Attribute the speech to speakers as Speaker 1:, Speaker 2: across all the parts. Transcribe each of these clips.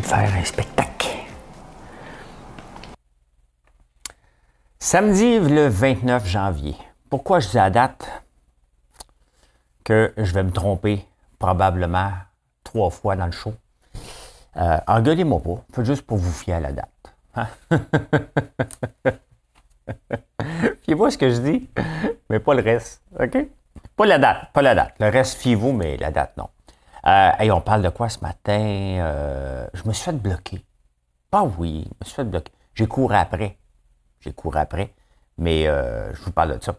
Speaker 1: De faire un spectacle. Samedi le 29 janvier. Pourquoi je dis la date? Que je vais me tromper probablement trois fois dans le show. Euh, engueulez-moi pas. Juste pour vous fier à la date. Hein? Fiez-vous ce que je dis, mais pas le reste. OK? Pas la date, pas la date. Le reste, fiez-vous, mais la date, non. Euh, on parle de quoi ce matin? Euh, je me suis fait bloquer. Ah oui, je me suis fait bloquer. J'ai couru après. J'ai couru après, mais euh, je vous parle de ça.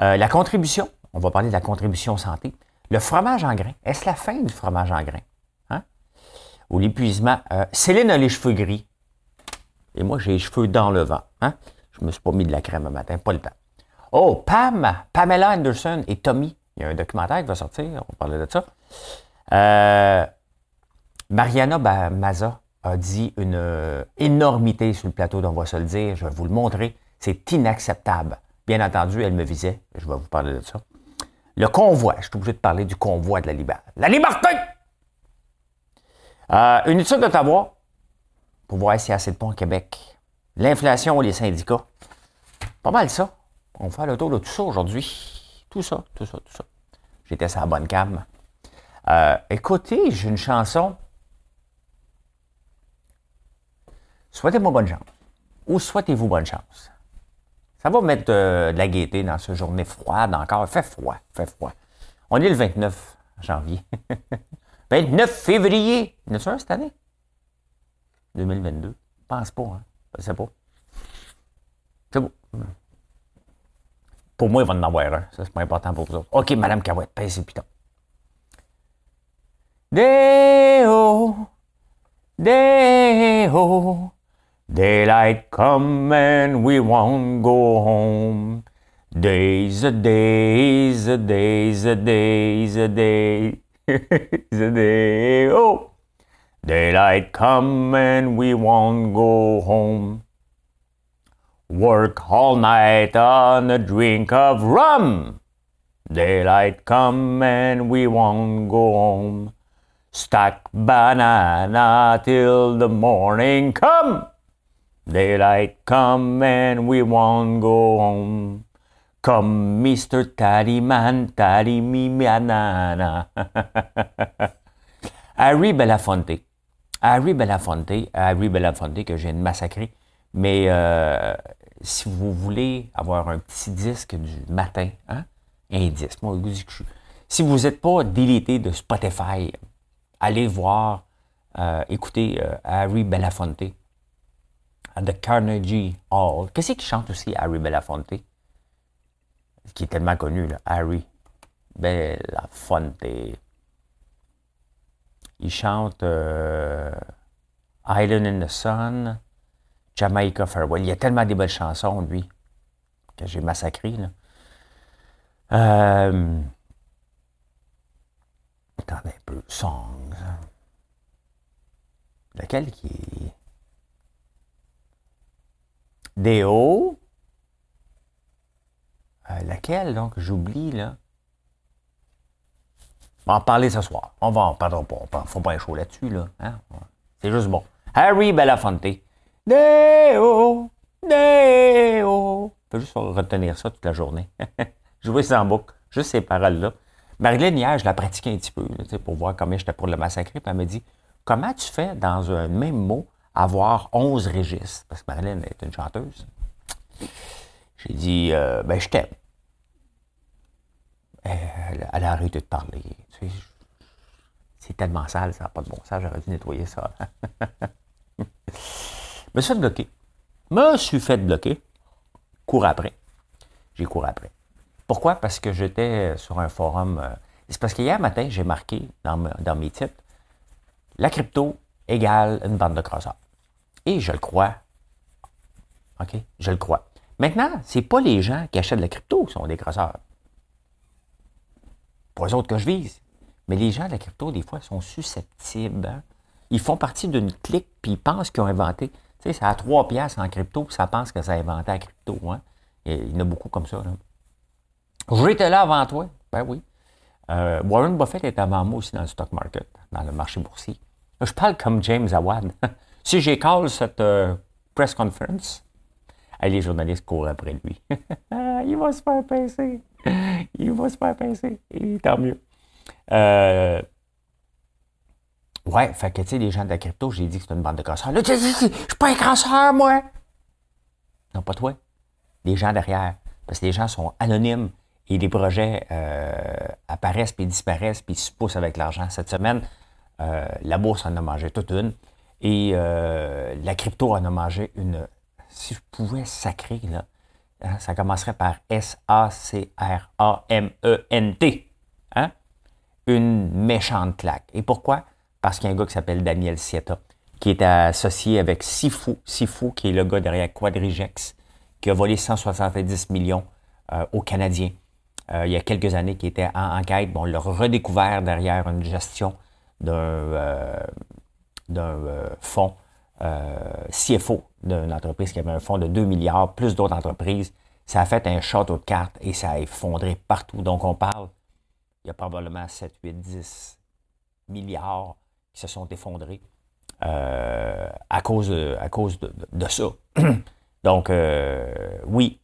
Speaker 1: Euh, la contribution, on va parler de la contribution santé. Le fromage en grain, est-ce la fin du fromage en grain? Hein? Ou l'épuisement? Céline a les cheveux gris. Et moi, j'ai les cheveux dans le vent. Hein? Je me suis pas mis de la crème le matin, pas le temps. Oh, Pam, Pamela Anderson et Tommy. Il y a un documentaire qui va sortir, on parler de ça. Euh, Mariana Maza a dit une euh, énormité sur le plateau, on va se le dire. Je vais vous le montrer. C'est inacceptable. Bien entendu, elle me visait. Je vais vous parler de ça. Le convoi. Je suis obligé de parler du convoi de la liberté. La liberté! Euh, une étude d'Ottawa pour voir s'il y a assez de ponts au Québec. L'inflation les syndicats. Pas mal ça. On fait le tour de tout ça aujourd'hui. Tout ça, tout ça, tout ça. J'étais sur la bonne cam. Euh, écoutez, j'ai une chanson. Souhaitez-moi bonne chance. Ou souhaitez-vous bonne chance. Ça va mettre de la gaieté dans cette journée froide encore. Fait froid, fait froid. On est le 29 janvier. 29 février. Il y a cette année? 2022. Je pense pas, hein? Je sais pas. C'est beau. Pour moi, il va en avoir un. Ça, c'est pas important pour vous autres. OK, Madame Cahouette, pèse putain. Day-o, day-o, daylight come and we won't go home. Days a days a days a days a day, a day, oh. Daylight come and we won't go home. Work all night on a drink of rum. Daylight come and we won't go home. Stack banana till the morning come. Daylight come and we won't go home. Come, Mr. Man, Taddy me banana. Harry Belafonte. Harry Belafonte, Harry Belafonte que j'ai massacré. Mais euh, si vous voulez avoir un petit disque du matin, hein, un disque, moi, si vous n'êtes pas délité de Spotify, allez voir, euh, écoutez euh, Harry Belafonte à The Carnegie Hall. Qu'est-ce qu'il chante aussi, Harry Belafonte? Qui est tellement connu, Harry Belafonte. Il chante euh, Island in the Sun, Jamaica Farewell. Il y a tellement de belles chansons, lui, que j'ai massacré. Là. Attendez un peu. Songs. Lequel qui est? Déo. Euh, laquelle, donc, j'oublie, là. On va en parler ce soir. On va en parler pas. Faut pas un chaud là-dessus, là. Hein? C'est juste bon. Harry Belafonte. Déo. Déo. Faut juste retenir ça toute la journée. Jouer en boucle. Juste ces paroles-là. Marilyn, hier, je la pratiquais un petit peu pour voir comment j'étais pour le massacrer. Puis elle m'a dit Comment tu fais dans un même mot avoir 11 registres? Parce que Marilyn est une chanteuse. J'ai dit euh, Ben, je t'aime. Elle, a arrêté de parler. c'est tellement sale, ça n'a pas de bon sens, j'aurais dû nettoyer ça. je me suis fait bloquer. Je me suis fait bloquer. Cours après. J'ai couru après. Pourquoi? Parce que j'étais sur un forum. Euh, c'est parce qu'hier matin, j'ai marqué dans, mes titres la crypto égale une bande de crosseurs. Et je le crois. OK? Je le crois. Maintenant, ce n'est pas les gens qui achètent de la crypto qui sont des crosseurs. Pas eux autres que je vise. Mais les gens de la crypto, des fois, sont susceptibles. Hein. Ils font partie d'une clique, puis ils pensent qu'ils ont inventé. Tu sais, ça a trois piastres en crypto, puis ça pense que ça a inventé la crypto. Hein. il y en a beaucoup comme ça. J'étais là avant toi. Ben oui. Euh, Warren Buffett est avant moi aussi dans le stock market, dans le marché boursier. Je parle comme James Awad. si j'ai call cette euh, press conference, les journalistes courent après lui. il va se faire pincer. Il va se faire pincer. Tant mieux. Euh, ouais, fait que, tu sais, les gens de la crypto, j'ai dit que c'était une bande de casseurs. Là, tu dis, je suis pas un casseur, moi. Non, pas toi. Les gens derrière. Parce que les gens sont anonymes et les projets euh, apparaissent puis disparaissent puis se poussent avec l'argent. Cette semaine, euh, la bourse en a mangé toute une et la crypto en a mangé une. Si je pouvais sacrer, là, hein, ça commencerait par S-A-C-R-A-M-E-N-T. Hein? une méchante claque. Et pourquoi? Parce qu'il y a un gars qui s'appelle Daniel Sieta, qui est associé avec Sifu, Sifu, qui est le gars derrière Quadrigex, qui a volé 170 millions euh, aux Canadiens euh, il y a quelques années, qui était en enquête. Bon, on l'a redécouvert derrière une gestion d'un euh, fonds CFO d'une entreprise qui avait un fonds de 2 milliards, plus d'autres entreprises. Ça a fait un château de cartes et ça a effondré partout. Donc, on parle il y a probablement 7, 8, 10 milliards qui se sont effondrés euh, à cause, de, ça. Donc, euh, oui,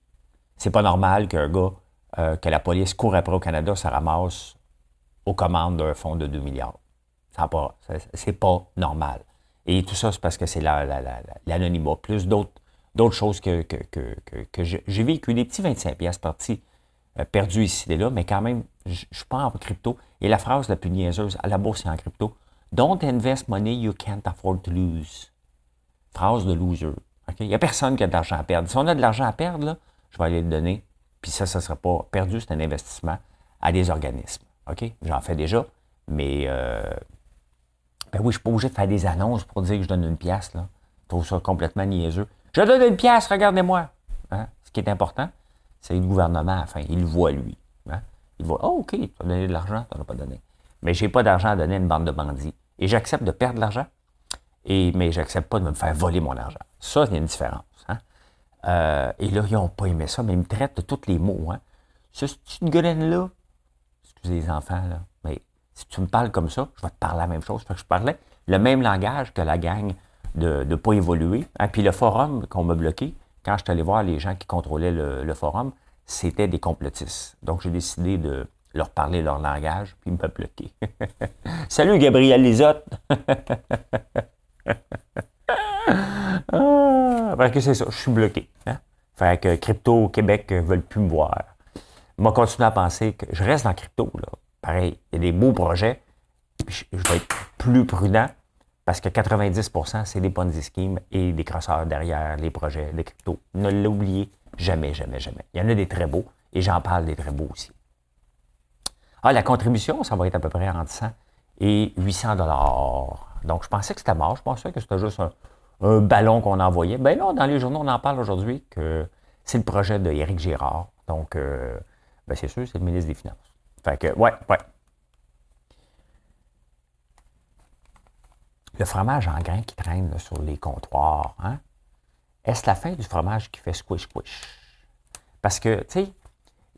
Speaker 1: c'est pas normal qu'un gars, euh, que la police court après au Canada, ça ramasse aux commandes d'un fonds de 2 milliards. C'est pas normal. Et tout ça, c'est parce que c'est l'anonymat, plus d'autres, choses que, que, que, que j'ai vécu. Des petits 25 pièces partis euh, perdu ici et là, mais quand même, je suis pas en crypto. Et la phrase la plus niaiseuse à la bourse et en crypto, Don't invest money you can't afford to lose. Phrase de loser. Il n'y a personne qui a de l'argent à perdre. Si on a de l'argent à perdre, je vais aller le donner. Puis ça, ça ne sera pas perdu, c'est un investissement à des organismes. OK? J'en fais déjà, mais euh, ben oui, je ne suis pas obligé de faire des annonces pour dire que je donne une pièce. Là. Je trouve ça complètement niaiseux. Je donne une pièce, regardez-moi. Hein? Ce qui est important, c'est le gouvernement à la fin. Il le voit, lui. Hein? Il voit, oh, OK, tu as donné de l'argent, tu n'en as pas donné. Mais je n'ai pas d'argent à donner à une bande de bandits. Et j'accepte de perdre de l'argent, et, mais j'accepte pas de me faire voler mon argent. Ça, il y une différence. Euh, et là, ils n'ont pas aimé ça, mais ils me traitent de tous les mots. Hein. C'est une graine-là. Excusez les enfants, là. Mais si tu me parles comme ça, je vais te parler la même chose. que je parlais le même langage que la gang de ne pas évoluer. Hein. Puis le forum qu'on m'a bloqué, quand je suis allé voir les gens qui contrôlaient le, forum, c'était des complotistes. Donc, j'ai décidé de leur parler leur langage, puis me bloquer. Salut, Gabriel Lisotte! ah, parce que c'est ça, je suis bloqué. Hein? Fait que Crypto Québec ne veulent plus me voir. Moi, continuer à penser que je reste dans crypto. Là. Pareil, il y a des beaux projets. je vais être plus prudent parce que 90% c'est des Ponzi schemes et des crosseurs derrière les projets de crypto. Ne l'oubliez jamais, jamais, jamais. Il y en a des très beaux et j'en parle des très beaux aussi. Ah, la contribution, ça va être à peu près entre 100 et 800 dollars. Donc, je pensais que c'était mort. Je pensais que c'était juste un, ballon qu'on envoyait. Ben non, dans les journaux, on en parle aujourd'hui que c'est le projet de Éric Girard. Donc, euh, ben c'est sûr, c'est le ministre des Finances. Fait que, ouais, ouais. le fromage en grains qui traîne sur les comptoirs, hein? est-ce la fin du fromage qui fait squish squish? Parce que, tu sais,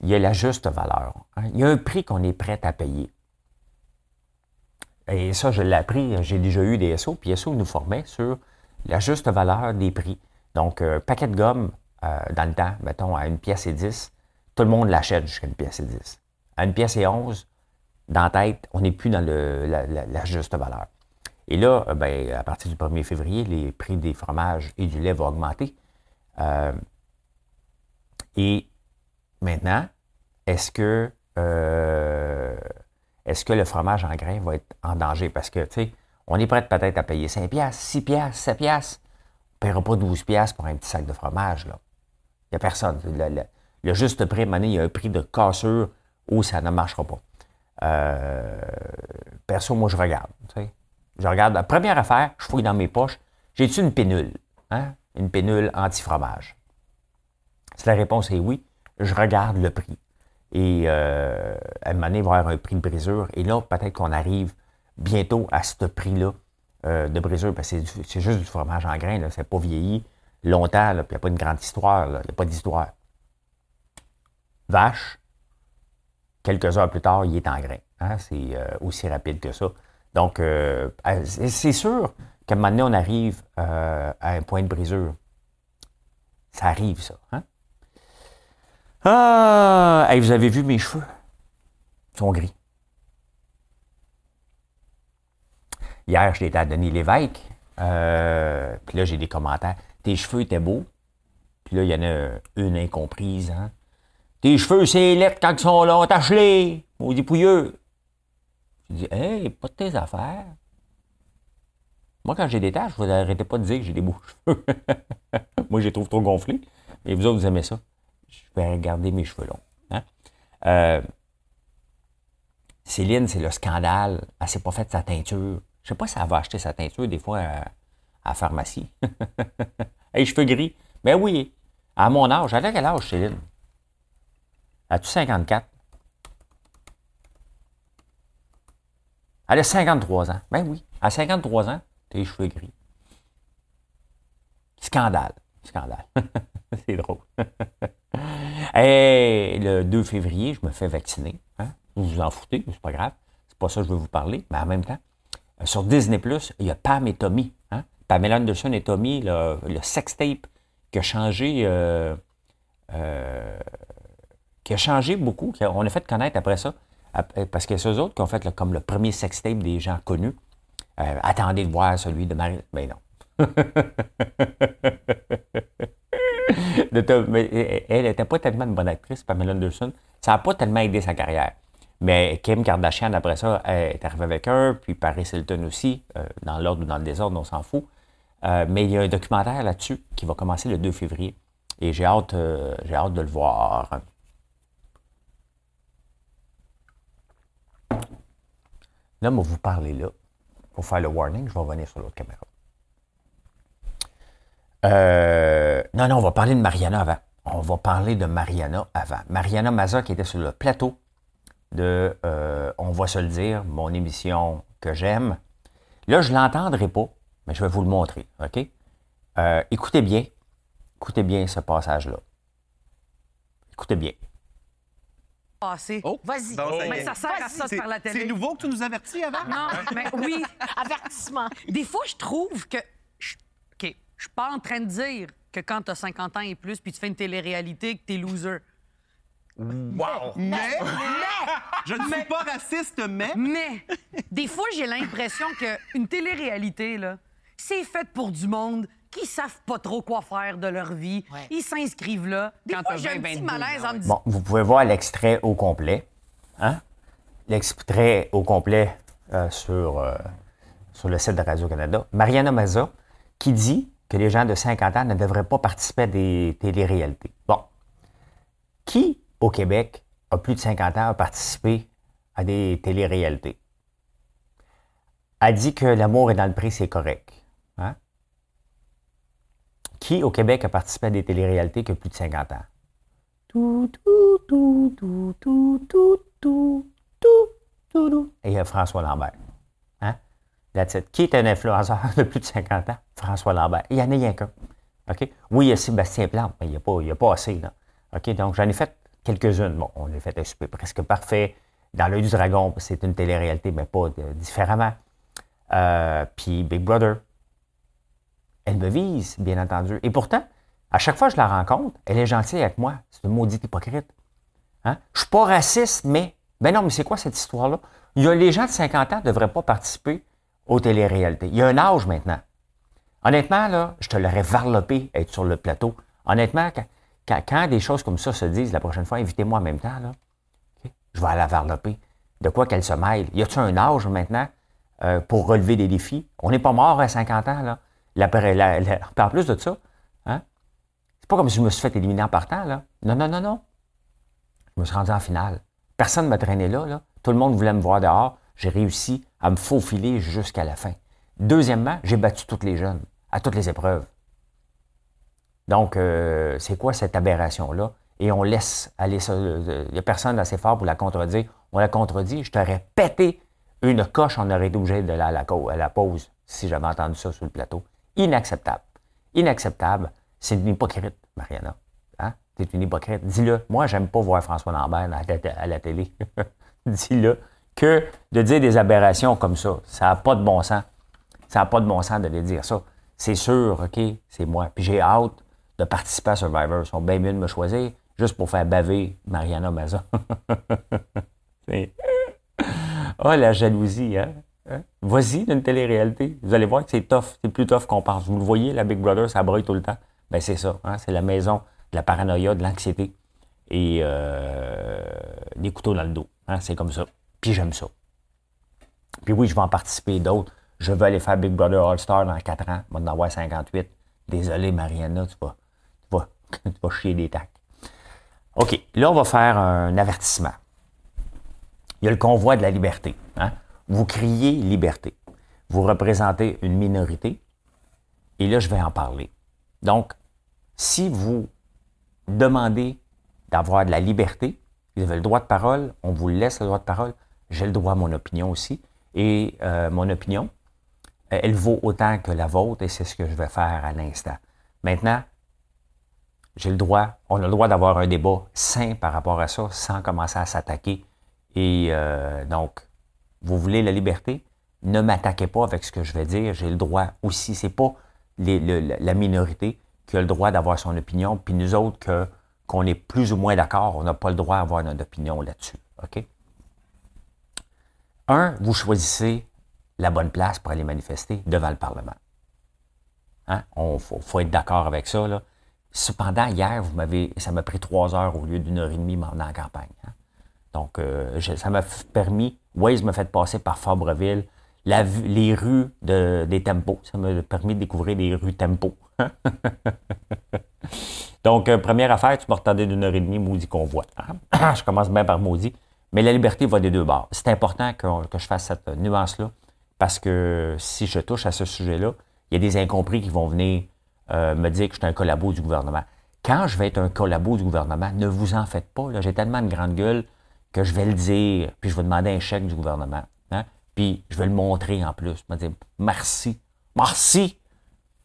Speaker 1: il y a la juste valeur. Hein? Il y a un prix qu'on est prêt à payer. Et ça, je l'ai appris, j'ai déjà eu des SO, puis SO nous formait sur la juste valeur des prix. Donc, un paquet de gomme, euh, dans le temps, mettons, à une pièce et 10, tout le monde l'achète jusqu'à une pièce et 10. À une pièce et 11, dans la tête, on n'est plus dans la, juste valeur. Et là, euh, ben, à partir du 1er février, les prix des fromages et du lait vont augmenter. Euh, et maintenant, est-ce que, euh, est-ce que le fromage en grains va être en danger? Parce que, tu sais, on est prêt peut-être à payer 5 piastres, 6 piastres, 7 piastres. On ne paiera pas 12 piastres pour un petit sac de fromage. Il n'y a personne. Le, juste prix, il y a un prix de cassure où ça ne marchera pas. perso, moi, je regarde. Je regarde, la première affaire, je fouille dans mes poches, j'ai-tu une pénule? Hein? Une pénule anti-fromage? Si la réponse est oui, je regarde le prix. Et euh, à un moment donné, il va y avoir un prix de brisure. Et là, peut-être qu'on arrive bientôt à ce prix-là euh, de brisure, parce que c'est juste du fromage en grain, c'est pas vieilli longtemps, puis il n'y a pas une grande histoire, il n'y a pas d'histoire. Vache, quelques heures plus tard, il est en grain. Hein, c'est euh, aussi rapide que ça. Donc, euh, c'est sûr qu'à un moment donné, on arrive à un point de brisure. Ça arrive, ça. Hein? Ah! vous avez vu mes cheveux? Ils sont gris. Hier, je l'étais à Denis Lévesque. Euh, puis là, j'ai des commentaires. Tes cheveux étaient beaux. Puis là, il y en a une incomprise. Hein? Tes cheveux, c'est lettres quand ils sont longs, tâche-les! Maudit pouilleux! Je dis, hey, pas de tes affaires. Moi, quand j'ai des taches, vous n'arrêtez pas de dire que j'ai des beaux cheveux. Moi, je les trouve trop gonflés. Et vous autres, vous aimez ça je vais regarder mes cheveux longs. Hein. Euh, Céline, c'est le scandale. Elle s'est pas fait sa teinture. Je sais pas si elle va acheter sa teinture des fois à, la pharmacie. hey, cheveux gris. Ben oui. À mon âge, elle a quel âge, Céline? As-tu 54? Elle a 53 ans. Ben oui. À 53 ans, t'as les cheveux gris. Scandale. Scandale. c'est drôle. Et le 2 février, je me fais vacciner. Hein? Vous vous en foutez, c'est pas grave. C'est pas ça que je veux vous parler. Mais en même temps, sur Disney, il y a Pam et Tommy. Hein? Pamela Anderson et Tommy, le, le tape qui a changé. Euh, euh, qui a changé beaucoup. On a fait connaître après ça. Parce que c'est eux autres qui ont fait comme le premier sextape des gens connus. attendez de voir celui de Marie. Mais non. elle n'était pas tellement une bonne actrice, Pamela Anderson. Ça n'a pas tellement aidé sa carrière. Mais Kim Kardashian, après ça, est arrivée avec eux, puis Paris Hilton aussi, euh, dans l'ordre ou dans le désordre, on s'en fout. Euh, mais il y a un documentaire là-dessus qui va commencer le 2 février. Et j'ai hâte, euh, j'ai hâte de le voir. Là, moi, vous parlez là. Pour faire le warning, je vais revenir sur l'autre caméra. Non, non, on va parler de Mariana avant. On va parler de Mariana avant. Mariana Maza qui était sur le plateau de euh, On va se le dire, mon émission que j'aime. Là, je ne l'entendrai pas, mais je vais vous le montrer. OK? Euh, écoutez bien. Écoutez bien ce passage-là. Écoutez bien.
Speaker 2: Oh. Vas-y. mais ça sert à ça de faire la télé.
Speaker 3: C'est nouveau que tu nous avertis avant?
Speaker 2: Non, mais oui, avertissement. Des fois, je trouve que je suis pas en train de dire que quand tu as 50 ans et plus, puis tu fais une télé-réalité, que tu es loser.
Speaker 3: Wow! Mais, je ne suis pas raciste, mais...
Speaker 2: Mais, des fois, j'ai l'impression qu'une télé-réalité, là, c'est fait pour du monde qui savent pas trop quoi faire de leur vie. Ils s'inscrivent là. Des fois, j'ai un petit malaise en me disant...
Speaker 1: Bon, vous pouvez voir l'extrait au complet. Hein? L'extrait au complet euh, sur, euh, sur le site de Radio-Canada. Mariana Maza, qui dit que les gens de 50 ans ne devraient pas participer à des télé-réalités. Bon. Qui, au Québec, a plus de 50 ans, a participé à des télé-réalités? A dit que l'amour est dans le prix, c'est correct. Hein? Qui, au Québec, a participé à des télé-réalités qui a plus de 50 ans? Tout, tout, tout, tout, tout, tout, tout, tout, tout, Et François Lambert. Qui est un influenceur de plus de 50 ans? François Lambert. Il n'y en a rien qu'un. Oui, il y a Sébastien Plante, mais il n'y a, a pas assez. Là. OK? Donc, j'en ai fait quelques-unes. Bon, on a fait un super presque parfait. Dans l'œil du dragon, c'est une télé-réalité, mais pas différemment. Euh, puis Big Brother. Elle me vise, bien entendu. Et pourtant, à chaque fois que je la rencontre, elle est gentille avec moi. C'est une maudite hypocrite. Hein? Je ne suis pas raciste, mais. Ben non, mais c'est quoi cette histoire-là? Les gens de 50 ans ne devraient pas participer aux télé-réalités. Il y a un âge maintenant. Honnêtement, là, je te l'aurais varlopé être sur le plateau. Honnêtement, quand, des choses comme ça se disent la prochaine fois, invitez-moi en même temps, là, je vais aller la varloper. De quoi qu'elle se mêle. Y a-t-il un âge maintenant euh, pour relever des défis? On n'est pas mort à 50 ans, là. en plus de ça, hein? c'est pas comme si je me suis fait éliminer en partant, là. Non, non, non, non. Je me suis rendu en finale. Personne ne m'a traîné là, là. Tout le monde voulait me voir dehors. J'ai réussi à me faufiler jusqu'à la fin. Deuxièmement, j'ai battu tous les jeunes à toutes les épreuves. Donc, euh, c'est quoi cette aberration-là? Et on laisse aller ça. Il n'y a personne assez fort pour la contredire. On la contredit. Je t'aurais pété une coche, on aurait été obligé de la, à la pause si j'avais entendu ça sur le plateau. Inacceptable. Inacceptable. C'est une hypocrite, Mariana. Hein? C'est une hypocrite. Dis-le. Moi, j'aime pas voir François Lambert à la télé. Dis-le. Que de dire des aberrations comme ça, ça n'a pas de bon sens. Ça n'a pas de bon sens de les dire ça. C'est sûr, OK, c'est moi. Puis j'ai hâte de participer à Survivor. Ils sont bien mieux de me choisir juste pour faire baver Mariana Maza. oh, la jalousie, hein? hein? Vas-y d'une télé-réalité. Vous allez voir que c'est tough. C'est plus tough qu'on pense. Vous le voyez, la Big Brother, ça brûle tout le temps. Ben c'est ça. Hein? C'est la maison de la paranoïa, de l'anxiété et euh, des couteaux dans le dos. Hein? C'est comme ça. Puis j'aime ça. Puis oui, je vais en participer d'autres. Je veux aller faire Big Brother All-Star dans 4 ans. Je vais avoir 58. Désolé, Mariana, tu vas, tu vas, chier des tacs. OK, là, on va faire un avertissement. Il y a le convoi de la liberté. Hein? Vous criez liberté. Vous représentez une minorité. Et là, je vais en parler. Donc, si vous demandez d'avoir de la liberté, vous avez le droit de parole, on vous laisse le droit de parole, j'ai le droit à mon opinion aussi. Et euh, mon opinion, elle vaut autant que la vôtre et c'est ce que je vais faire à l'instant. Maintenant, j'ai le droit, on a le droit d'avoir un débat sain par rapport à ça, sans commencer à s'attaquer. Et euh, donc, vous voulez la liberté? Ne m'attaquez pas avec ce que je vais dire. J'ai le droit aussi. C'est pas la minorité qui a le droit d'avoir son opinion, puis nous autres qu'on est plus ou moins d'accord, on n'a pas le droit d'avoir notre opinion là-dessus. OK? Un, vous choisissez la bonne place pour aller manifester devant le Parlement. Hein? Il faut, être d'accord avec ça. Cependant, hier, vous m'avez, ça m'a pris trois heures au lieu d'une heure et demie m'en en campagne. Hein. Donc, euh, ça m'a permis, Waze m'a fait passer par Fabreville, les rues des tempos. Ça m'a permis de découvrir les rues tempo. Donc, euh, première affaire, tu m'as retardé d'une heure et demie, maudit convoi. Hein. je commence bien par maudit. Mais la liberté va des deux bords. C'est important que, que, je fasse cette nuance-là, parce que si je touche à ce sujet-là, il y a des incompris qui vont venir euh, me dire que je suis un collabo du gouvernement. Quand je vais être un collabo du gouvernement, ne vous en faites pas. J'ai tellement de grande gueule que je vais le dire, puis je vais demander un chèque du gouvernement. Hein? Puis je vais le montrer en plus. Je vais dire merci. Merci.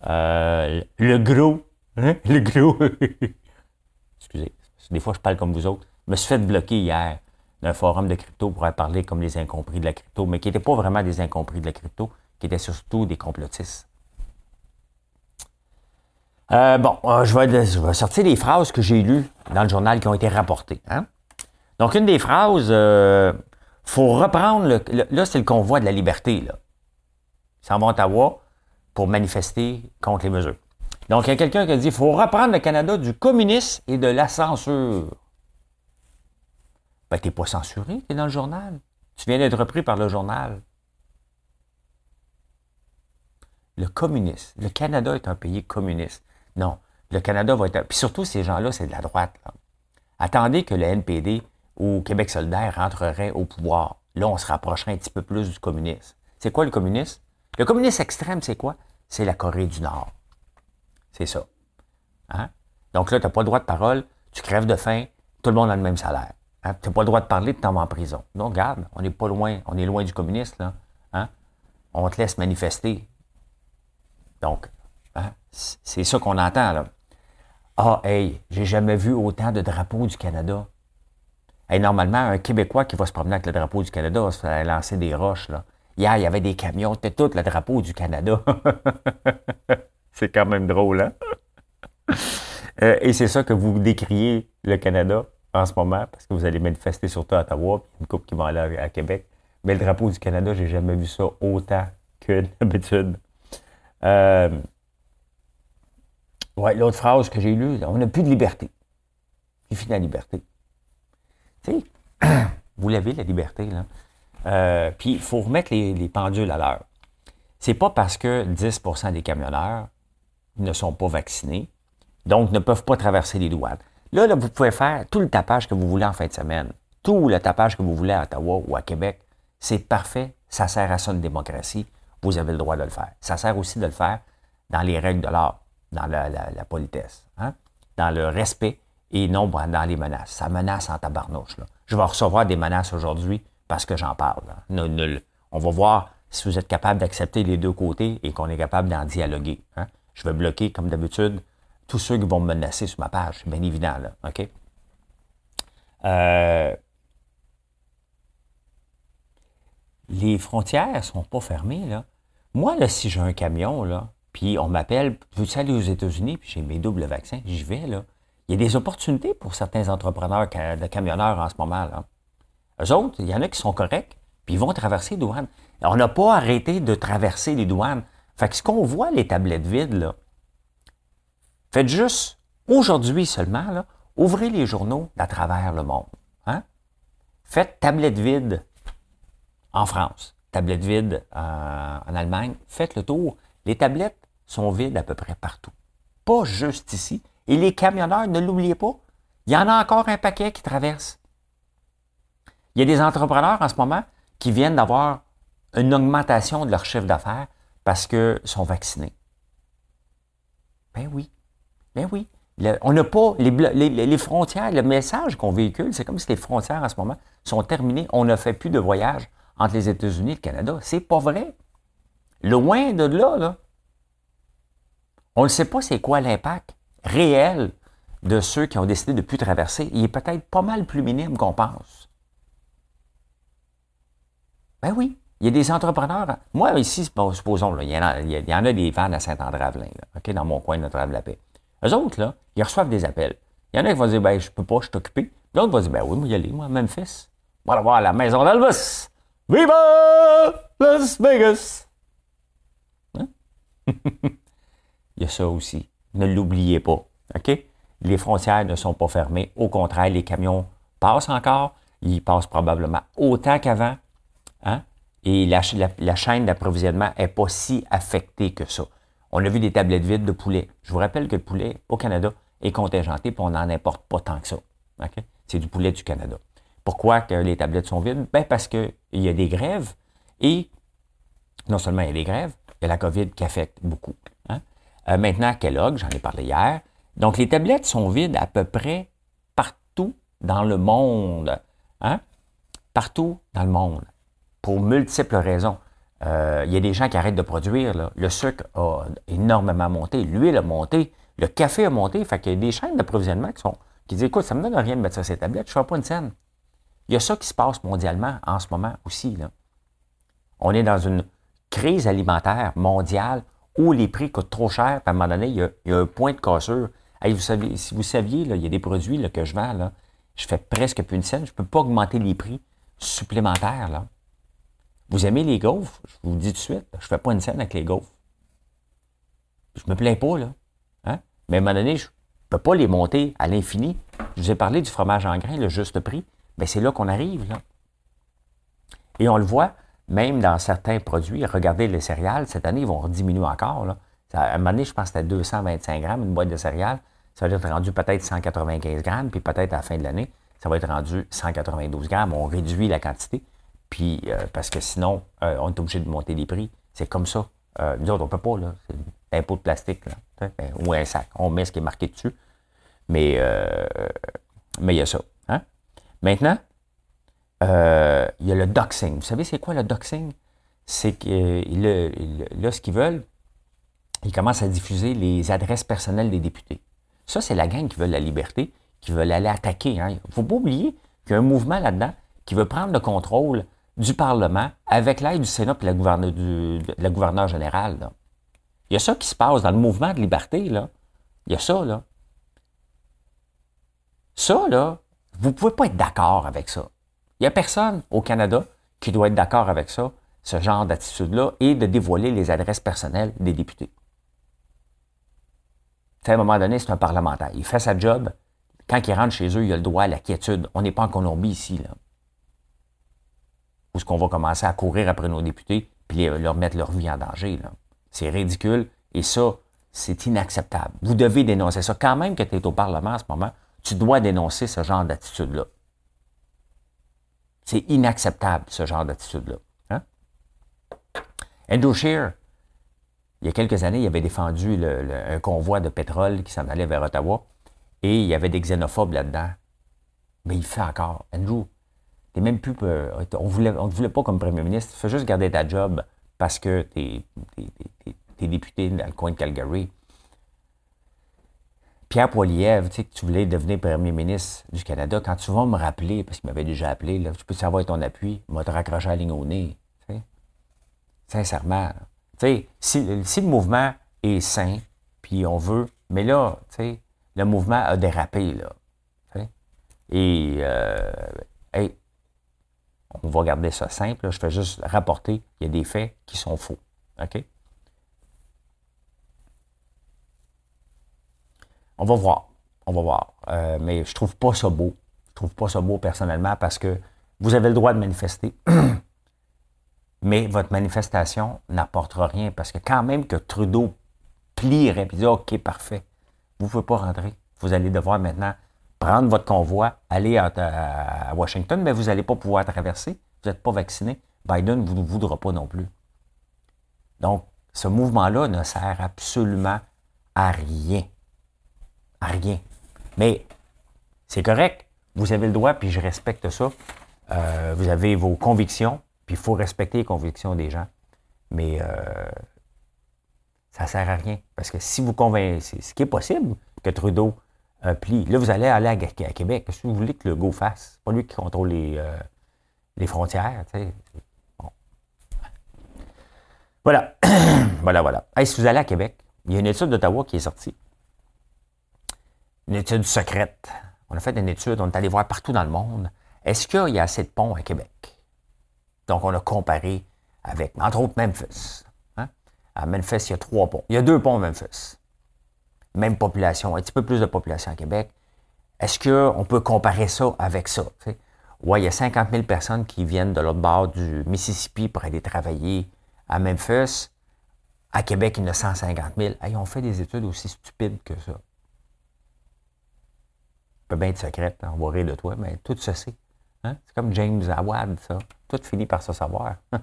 Speaker 1: Euh, le gros. Hein? Le gros. Excusez. Des fois, je parle comme vous autres. Je me suis fait bloquer hier d'un forum de crypto pour parler comme les incompris de la crypto, mais qui n'étaient pas vraiment des incompris de la crypto, qui étaient surtout des complotistes. Euh, bon, euh, je, vais, sortir des phrases que j'ai lues dans le journal qui ont été rapportées. Hein. Donc, une des phrases, euh, faut reprendre, le, là, c'est le convoi de la liberté. Là. Ils s'en vont à Ottawa pour manifester contre les mesures. Donc, il y a quelqu'un qui a dit, faut reprendre le Canada du communisme et de la censure. Ben, t'es pas censuré, t'es dans le journal. Tu viens d'être repris par le journal. Le communisme. Le Canada est un pays communiste. Non. Le Canada va être. Puis surtout, ces gens-là, c'est de la droite. Attendez que le NPD ou Québec solidaire rentrerait au pouvoir. Là, on se rapprocherait un petit peu plus du communisme. C'est quoi le communisme? Le communisme extrême, c'est quoi? C'est la Corée du Nord. C'est ça. Hein? Donc là, tu n'as pas le droit de parole, tu crèves de faim, tout le monde a le même salaire. Hein? Tu n'as pas le droit de parler, tu t'en en prison. Donc, regarde, on n'est pas loin, on est loin du communisme, là. Hein? On te laisse manifester. Donc? C'est ça qu'on entend, là. Ah, hey, j'ai jamais vu autant de drapeaux du Canada. Hey, normalement, un Québécois qui va se promener avec le drapeau du Canada va se lancer des roches, là. Hier, il y avait des camions, c'était tout le drapeau du Canada. c'est quand même drôle, hein? Euh, et c'est ça que vous décriez le Canada en ce moment, parce que vous allez manifester surtout à Ottawa, puis une couple qui va aller à, Québec. Mais le drapeau du Canada, j'ai jamais vu ça autant que d'habitude. Euh, Ouais, l'autre phrase que j'ai lue, on n'a plus de liberté. C'est fini la liberté. Vous l'avez, la liberté, là. Euh, puis, il faut remettre les, pendules à l'heure. C'est pas parce que 10% des camionneurs ne sont pas vaccinés, donc ne peuvent pas traverser les douanes. Là, vous pouvez faire tout le tapage que vous voulez en fin de semaine. Tout le tapage que vous voulez à Ottawa ou à Québec. C'est parfait. Ça sert à ça une démocratie. vous avez le droit de le faire. Ça sert aussi de le faire dans les règles de l'art, dans la, politesse, hein? dans le respect et non dans les menaces. Ça menace en tabarnouche. Je vais recevoir des menaces aujourd'hui parce que j'en parle. On va voir si vous êtes capable d'accepter les deux côtés et qu'on est capable d'en dialoguer. Hein? Je vais bloquer, comme d'habitude, tous ceux qui vont me menacer sur ma page. Bien évident, là. OK? Euh, les frontières ne sont pas fermées, là. Moi, là, si j'ai un camion, là, puis on m'appelle, veux-tu aller aux États-Unis, puis j'ai mes doubles vaccins, j'y vais, là. Il y a des opportunités pour certains entrepreneurs de camionneurs en ce moment, là. Eux autres, il y en a qui sont corrects, puis ils vont traverser les douanes. On n'a pas arrêté de traverser les douanes. Fait que ce qu'on voit, les tablettes vides, là, faites juste, aujourd'hui seulement, là, ouvrez les journaux à travers le monde. Hein? Faites tablette vide en France, tablette vide euh, en Allemagne. Faites le tour. Les tablettes sont vides à peu près partout. Pas juste ici. Et les camionneurs, ne l'oubliez pas, il y en a encore un paquet qui traverse. Il y a des entrepreneurs en ce moment qui viennent d'avoir une augmentation de leur chiffre d'affaires parce qu'ils sont vaccinés. Ben oui. Ben oui. on n'a pas les, frontières, le message qu'on véhicule, c'est comme si les frontières en ce moment sont terminées. On ne fait plus de voyage entre les États-Unis et le Canada. C'est pas vrai. Loin de là, là. On ne sait pas c'est quoi l'impact réel de ceux qui ont décidé de ne plus traverser. Il est peut-être pas mal plus minime qu'on pense. Ben oui. Il y a des entrepreneurs. Moi, ici, supposons, il, y en a, des vannes à Saint-André-Avelin, dans mon coin de Notre-Dame-la-Paix. Eux autres, là, ils reçoivent des appels. Il y en a qui vont dire, ben, je peux pas, je suis occupé. L'autre va dire, ben oui, moi, y aller, moi, Memphis. On va voir la maison d'Elvis. Viva Las Vegas! Hein? il y a ça aussi. Ne l'oubliez pas. OK? Les frontières ne sont pas fermées. Au contraire, les camions passent encore. Ils passent probablement autant qu'avant. Hein? Et la, chaîne d'approvisionnement n'est pas si affectée que ça. On a vu des tablettes vides de poulet. Je vous rappelle que le poulet au Canada est contingenté, puis on n'en importe pas tant que ça. C'est du poulet du Canada. Pourquoi que les tablettes sont vides? Ben parce qu'il y a des grèves et non seulement il y a des grèves, il y a la COVID qui affecte beaucoup. Euh, maintenant, Kellogg, j'en ai parlé hier. Donc, les tablettes sont vides à peu près partout dans le monde. Hein? Partout dans le monde pour multiples raisons. Euh, il y a des gens qui arrêtent de produire. Le sucre a énormément monté, l'huile a monté, le café a monté. Fait qu'il y a des chaînes d'approvisionnement qui sont qui disent Écoute, ça ne me donne rien de mettre ça sur ces tablettes, je ne fais pas une scène. Il y a ça qui se passe mondialement en ce moment aussi. On est dans une crise alimentaire mondiale où les prix coûtent trop cher. à un moment donné, il y a, un point de cassure. vous savez, si vous saviez, il y a des produits que je vends, là, je fais presque plus une scène. Je ne peux pas augmenter les prix supplémentaires. Vous aimez les gaufres? Je vous dis tout de suite, je ne fais pas une scène avec les gaufres. Je me plains pas, là. Hein? Mais à un moment donné, je ne peux pas les monter à l'infini. Je vous ai parlé du fromage en grain, le juste prix. Bien, c'est là qu'on arrive. Et on le voit, même dans certains produits. Regardez les céréales, cette année, ils vont diminuer encore. Là. à un moment donné, je pense que c'était 225 grammes, une boîte de céréales. Ça va être rendu peut-être 195 grammes, puis peut-être à la fin de l'année, ça va être rendu 192 grammes. On réduit la quantité. Puis, euh, parce que sinon, euh, on est obligé de monter les prix. C'est comme ça. Euh, nous autres, on ne peut pas, là. C'est un pot de plastique, là, ben, ou un sac. On met ce qui est marqué dessus. Mais, mais il y a ça. Hein? Maintenant, il y a le doxing. Vous savez, c'est quoi le doxing? C'est que là, ce qu'ils veulent, ils commencent à diffuser les adresses personnelles des députés. Ça, c'est la gang qui veut la liberté, qui veut aller attaquer. Il hein. ne faut pas oublier qu'il y a un mouvement là-dedans qui veut prendre le contrôle du Parlement avec l'aide du Sénat et du, la gouverneure générale. Il y a ça qui se passe dans le mouvement de liberté. Là. Il y a ça. Là. Ça, là, vous ne pouvez pas être d'accord avec ça. Il n'y a personne au Canada qui doit être d'accord avec ça, ce genre d'attitude-là, et de dévoiler les adresses personnelles des députés. À un moment donné, c'est un parlementaire. Il fait sa job. Quand il rentre chez eux, il a le droit à la quiétude. On n'est pas en Colombie ici. Là ce qu'on va commencer à courir après nos députés puis leur mettre leur vie en danger. C'est ridicule et ça, c'est inacceptable. Vous devez dénoncer ça. Quand même que tu es au Parlement en ce moment, tu dois dénoncer ce genre d'attitude-là. C'est inacceptable, ce genre d'attitude-là. Hein? Andrew Scheer, il y a quelques années, il avait défendu un convoi de pétrole qui s'en allait vers Ottawa et il y avait des xénophobes là-dedans. Mais il fait encore. Andrew, t'es même plus. Euh, on ne te voulait pas comme premier ministre. Fais juste garder ta job parce que tu es, député dans le coin de Calgary. Pierre Poilievre, tu sais que tu voulais devenir premier ministre du Canada, quand tu vas me rappeler, parce qu'il m'avait déjà appelé, là, je peux savoir ton appui, m'a te raccroché la ligne au nez. Sincèrement. Tu sais, si, le mouvement est sain, puis on veut, mais là, tu sais, le mouvement a dérapé, là. Et, euh, on va garder ça simple. Je fais juste rapporter qu'il y a des faits qui sont faux. OK? On va voir. On va voir. Euh, mais je trouve pas ça beau. Je trouve pas ça beau personnellement parce que vous avez le droit de manifester. mais votre manifestation n'apportera rien parce que quand même que Trudeau plierait et dit OK, parfait, vous ne pouvez pas rentrer. Vous allez devoir maintenant prendre votre convoi, aller à, Washington, mais vous n'allez pas pouvoir traverser. Vous n'êtes pas vacciné. Biden ne vous voudra pas non plus. Donc, ce mouvement-là ne sert absolument à rien. À rien. Mais c'est correct. Vous avez le droit, puis je respecte ça. Euh, vous avez vos convictions, puis il faut respecter les convictions des gens. Mais euh, ça ne sert à rien. Parce que si vous convaincez, ce qui est possible que Trudeau euh, plie, là, vous allez aller à, Québec. Qu'est-ce que vous voulez que le go fasse? C'est pas lui qui contrôle les, les frontières. Voilà. voilà, voilà. si vous allez à Québec, il y a une étude d'Ottawa qui est sortie une étude secrète. On a fait une étude, on est allé voir partout dans le monde. Est-ce qu'il y a assez de ponts à Québec? Donc, on a comparé avec, entre autres, Memphis. Hein? À Memphis, il y a trois ponts. Il y a deux ponts à Memphis. Même population, un petit peu plus de population à Québec. Est-ce qu'on peut comparer ça avec ça? Oui, il y a 50 000 personnes qui viennent de l'autre bord du Mississippi pour aller travailler à Memphis. À Québec, il y en a 150 000. Hey, on fait des études aussi stupides que ça peut bien être secrète, hein, on va rire de toi, mais tout se sait. Hein? C'est comme James Awad, ça. Tout finit par se savoir.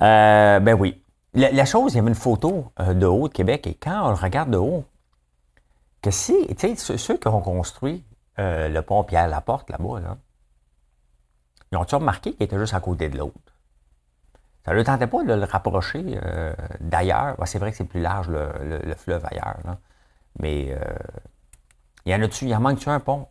Speaker 1: Euh, ben oui. La, chose, il y avait une photo euh, de haut de Québec, et quand on le regarde de haut, que si, tu sais, ceux, qui ont construit euh, le pont Pierre-Laporte là-bas, là, ils ont-tu remarqué qu'il était juste à côté de l'autre? Ça ne le tentait pas de le rapprocher euh, d'ailleurs. c'est vrai que c'est plus large le, fleuve ailleurs. Mais euh, il y en a-tu, il en manque-tu un pont?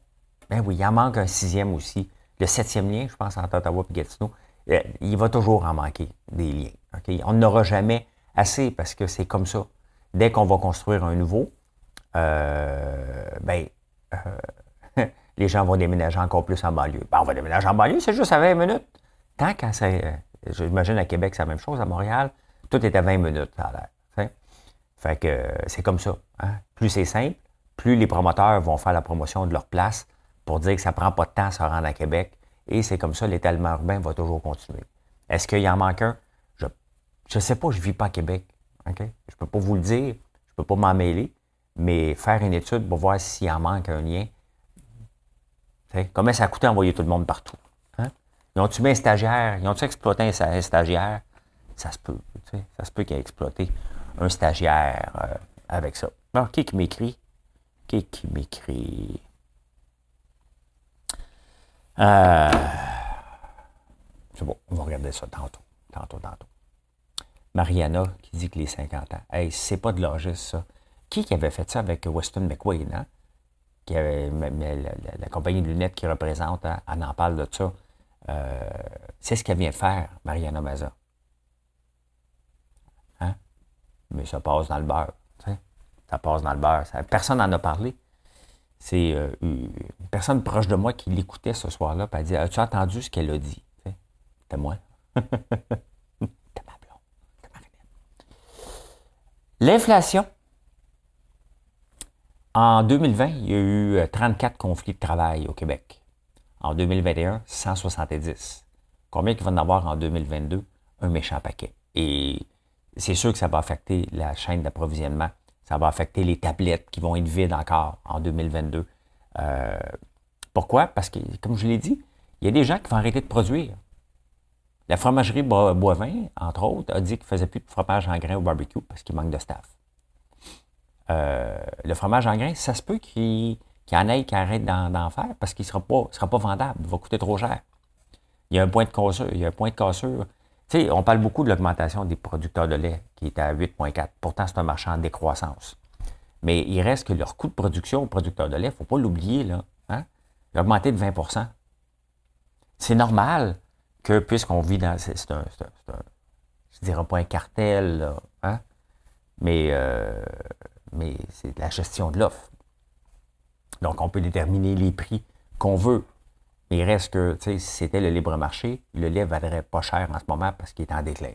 Speaker 1: Ben oui, il en manque un sixième aussi. Le septième lien, je pense, entre Ottawa et Gatineau, euh, il va toujours en manquer des liens. On n'aura jamais assez parce que c'est comme ça. Dès qu'on va construire un nouveau, ben, les gens vont déménager encore plus en banlieue. Ben, on va déménager en banlieue, c'est juste à 20 minutes. Tant qu'à J'imagine à Québec, c'est la même chose. À Montréal, tout est à 20 minutes, ça l'air. Fait que c'est comme ça. Hein. Plus c'est simple, plus les promoteurs vont faire la promotion de leur place pour dire que ça ne prend pas de temps à se rendre à Québec. Et c'est comme ça, l'étalement urbain va toujours continuer. Est-ce qu'il y en manque un? Je ne sais pas, je ne vis pas à Québec. Je ne peux pas vous le dire, je ne peux pas m'en mêler, mais faire une étude pour voir s'il en manque un lien. Comment ça a coûté envoyer tout le monde partout? Ils ont-tu mis un stagiaire? Ils ont-tu exploité un, stagiaire? Ça se peut, tu sais, ça se peut qu'il ait exploité un stagiaire euh, avec ça. Alors, qui qui m'écrit? Qui qui m'écrit? Euh, c'est bon, on va regarder ça tantôt. Tantôt, tantôt. Mariana qui dit que les 50 ans. Hey, c'est pas de l'âge, ça. Qui qui avait fait ça avec Weston McQuaid, hein? Qui avait, la, compagnie de lunettes qui représente, hein? elle en parle de ça. Euh, c'est ce qu'elle vient faire, Mariana Maza. Hein? Mais ça passe dans le beurre. Ça passe dans le beurre. personne n'en a parlé. C'est euh, une personne proche de moi qui l'écoutait ce soir-là, et elle dit As-tu entendu ce qu'elle a dit C'était moi. C'était ma blonde. L'inflation. En 2020, il y a eu 34 conflits de travail au Québec. En 2021, 170. Combien qu'il va en avoir en 2022? Un méchant paquet. Et c'est sûr que ça va affecter la chaîne d'approvisionnement. Ça va affecter les tablettes qui vont être vides encore en 2022. Euh, pourquoi? Parce que, comme je l'ai dit, il y a des gens qui vont arrêter de produire. La fromagerie Boivin, entre autres, a dit qu'il ne faisait plus de fromage en grain au barbecue parce qu'il manque de staff. Euh, le fromage en grain, ça se peut qu'il y en ait qui arrêtent d'en faire parce qu'il ne sera pas, sera pas vendable, il va coûter trop cher. Il y a un point de cassure. Il y a un point de cassure. Tu sais, on parle beaucoup de l'augmentation des producteurs de lait qui est à 8,4. Pourtant, c'est un marché en décroissance. Mais il reste que leur coût de production aux producteurs de lait, il ne faut pas l'oublier, là. Hein? Il a augmenté de 20% C'est normal que, puisqu'on vit dans. C'est un, Je ne dirais pas un cartel, hein? mais, euh, mais c'est la gestion de l'offre. Donc, on peut déterminer les prix qu'on veut. Mais il reste que, si c'était le libre marché, le lait vaudrait pas cher en ce moment parce qu'il est en déclin.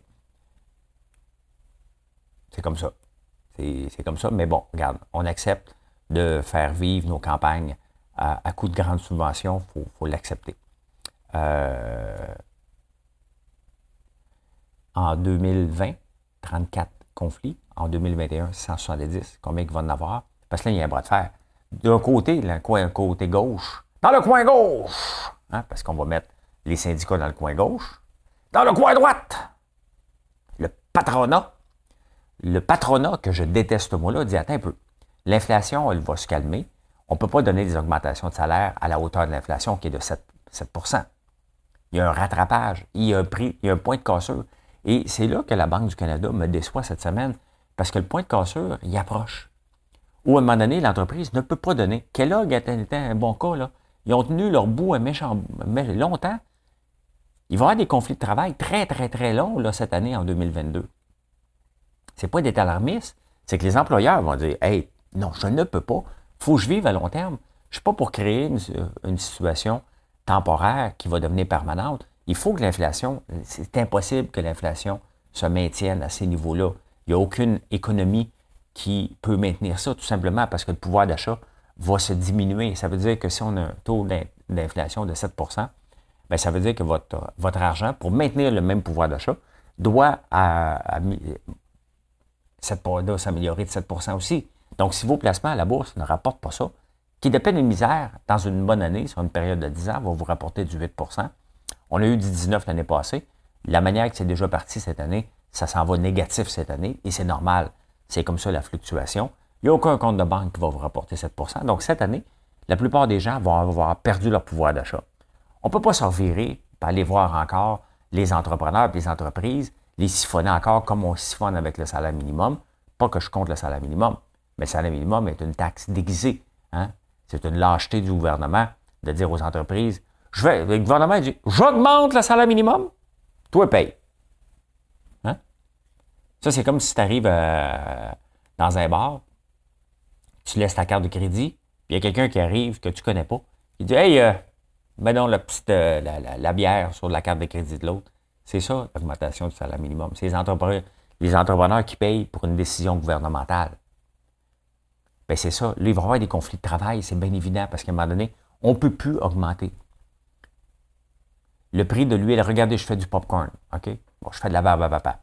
Speaker 1: C'est comme ça. C'est comme ça. Mais bon, regarde, on accepte de faire vivre nos campagnes à, à coût de grandes subventions. Il faut, l'accepter. Euh, en 2020, 34 conflits. En 2021, 170. Combien il va en avoir? Parce que là, il y a un bras de fer. D'un côté, le coin, côté gauche, dans le coin gauche, hein, parce qu'on va mettre les syndicats dans le coin gauche, dans le coin droite, le patronat. Le patronat, que je déteste moi là, dit attends un peu. L'inflation, elle va se calmer. On ne peut pas donner des augmentations de salaire à la hauteur de l'inflation qui est de 7, 7 Il y a un rattrapage, il y a un prix, il y a un point de cassure. Et c'est là que la Banque du Canada me déçoit cette semaine, parce que le point de cassure, il approche. Ou à un moment donné, l'entreprise ne peut pas donner. Kellogg était un bon cas. Ils ont tenu leur bout un méchant, longtemps. Il va y avoir des conflits de travail très, très, très longs cette année, en 2022. C'est pas d'être alarmiste, c'est que les employeurs vont dire Hey, non, je ne peux pas. Il faut que je vive à long terme. Je ne suis pas pour créer une, situation temporaire qui va devenir permanente. Il faut que l'inflation, c'est impossible que l'inflation se maintienne à ces niveaux-là. Il n'y a aucune économie qui peut maintenir ça, tout simplement parce que le pouvoir d'achat va se diminuer. Ça veut dire que si on a un taux d'inflation de 7 bien, ça veut dire que votre, votre argent, pour maintenir le même pouvoir d'achat, doit à, s'améliorer de 7% aussi. Donc, si vos placements à la bourse ne rapportent pas ça, qui dépend d'une misère, dans une bonne année, sur une période de 10 ans, va vous rapporter du 8 On a eu du 19 l'année passée. La manière que c'est déjà parti cette année, ça s'en va négatif cette année et c'est normal. C'est comme ça la fluctuation. Il n'y a aucun compte de banque qui va vous rapporter 7% Donc, cette année, la plupart des gens vont avoir perdu leur pouvoir d'achat. On ne peut pas se revirer pour aller voir encore les entrepreneurs et les entreprises, les siphonner encore comme on siphonne avec le salaire minimum. Pas que je compte le salaire minimum, mais le salaire minimum est une taxe déguisée. Hein? C'est une lâcheté du gouvernement de dire aux entreprises je vais, le gouvernement dit j'augmente le salaire minimum, toi paye. Ça, c'est comme si tu arrives euh, dans un bar, tu laisses ta carte de crédit, puis il y a quelqu'un qui arrive que tu ne connais pas. Il dit Hey, euh, donc la, petite, euh, la, bière sur la carte de crédit de l'autre. C'est ça, l'augmentation du salaire minimum. C'est les entrepreneurs, les entrepreneurs qui payent pour une décision gouvernementale. Bien, c'est ça. Là, il va y avoir des conflits de travail, c'est bien évident, parce qu'à un moment donné, on ne peut plus augmenter. Le prix de l'huile, regardez, je fais du popcorn, OK? Bon, je fais de la barbe à papa.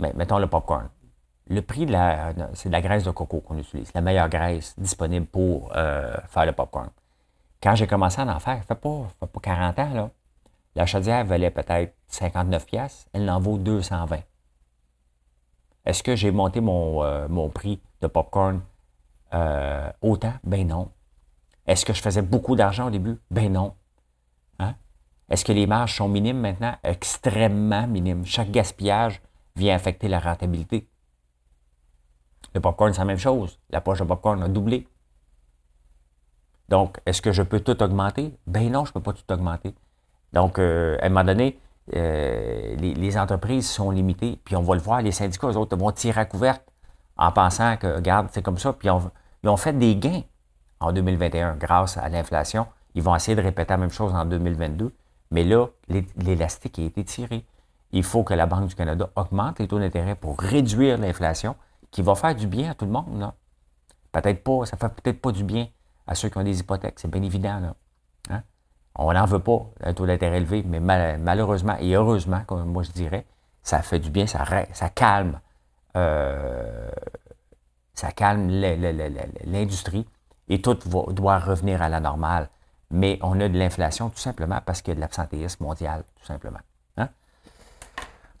Speaker 1: Mais mettons le popcorn le prix de la, c'est de la graisse de coco qu'on utilise, la meilleure graisse disponible pour euh, faire le popcorn. Quand j'ai commencé à en faire, ça fait pas, fait pas 40 ans, là, la chaudière valait peut-être 59 pièces, elle en vaut 220. Est-ce que j'ai monté mon, euh, mon prix de popcorn euh, autant? Ben non. Est-ce que je faisais beaucoup d'argent au début? Ben non. Hein? Est-ce que les marges sont minimes maintenant? Extrêmement minimes. Chaque gaspillage vient affecter la rentabilité. Le popcorn, c'est la même chose. La poche de popcorn a doublé. Donc, est-ce que je peux tout augmenter? Ben non, je ne peux pas tout augmenter. Donc, euh, à un moment donné, euh, les, entreprises sont limitées, puis on va le voir, les syndicats, eux autres, vont tirer à couverte en pensant que, regarde, c'est comme ça, puis ils ont fait des gains en 2021 grâce à l'inflation. Ils vont essayer de répéter la même chose en 2022, mais là, l'élastique a été tiré. Il faut que la Banque du Canada augmente les taux d'intérêt pour réduire l'inflation qui va faire du bien à tout le monde. Là. Peut-être pas, ça fait peut-être pas du bien à ceux qui ont des hypothèques, c'est bien évident. Là. Hein? On n'en veut pas, un taux d'intérêt élevé, mais malheureusement et heureusement, comme moi je dirais, ça fait du bien, ça, calme, euh, ça calme l'industrie et tout doit revenir à la normale. mais on a de l'inflation tout simplement parce qu'il y a de l'absentéisme mondial, tout simplement.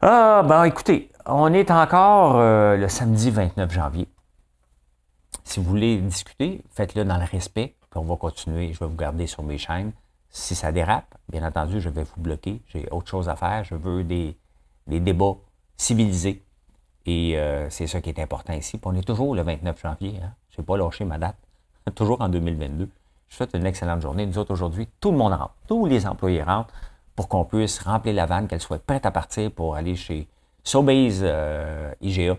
Speaker 1: Ah, ben écoutez, on est encore euh, le samedi 29 janvier. Si vous voulez discuter, faites-le dans le respect, puis on va continuer. Je vais vous garder sur mes chaînes. Si ça dérape, bien entendu, je vais vous bloquer. J'ai autre chose à faire. Je veux des, débats civilisés. Et euh, c'est ça qui est important ici. Puis on est toujours le 29 janvier. Hein? Je n'ai pas lâché ma date. toujours en 2022. Je vous souhaite une excellente journée. Nous autres, aujourd'hui, tout le monde rentre. Tous les employés rentrent pour qu'on puisse remplir la vanne, qu'elle soit prête à partir pour aller chez Sobeys euh, IGA euh,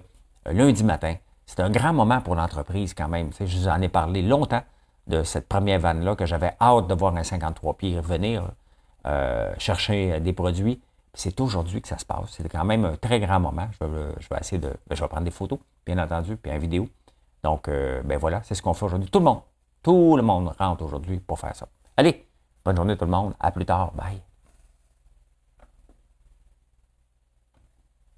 Speaker 1: lundi matin. C'est un grand moment pour l'entreprise quand même. je vous en ai parlé longtemps de cette première vanne-là que j'avais hâte de voir un 53 pieds revenir euh, chercher des produits. C'est aujourd'hui que ça se passe. C'est quand même un très grand moment. Je vais, essayer de. Ben, je vais prendre des photos, bien entendu, puis une vidéo. Donc, ben voilà, c'est ce qu'on fait aujourd'hui. Tout le monde, tout le monde rentre aujourd'hui pour faire ça. Allez, bonne journée tout le monde. À plus tard. Bye.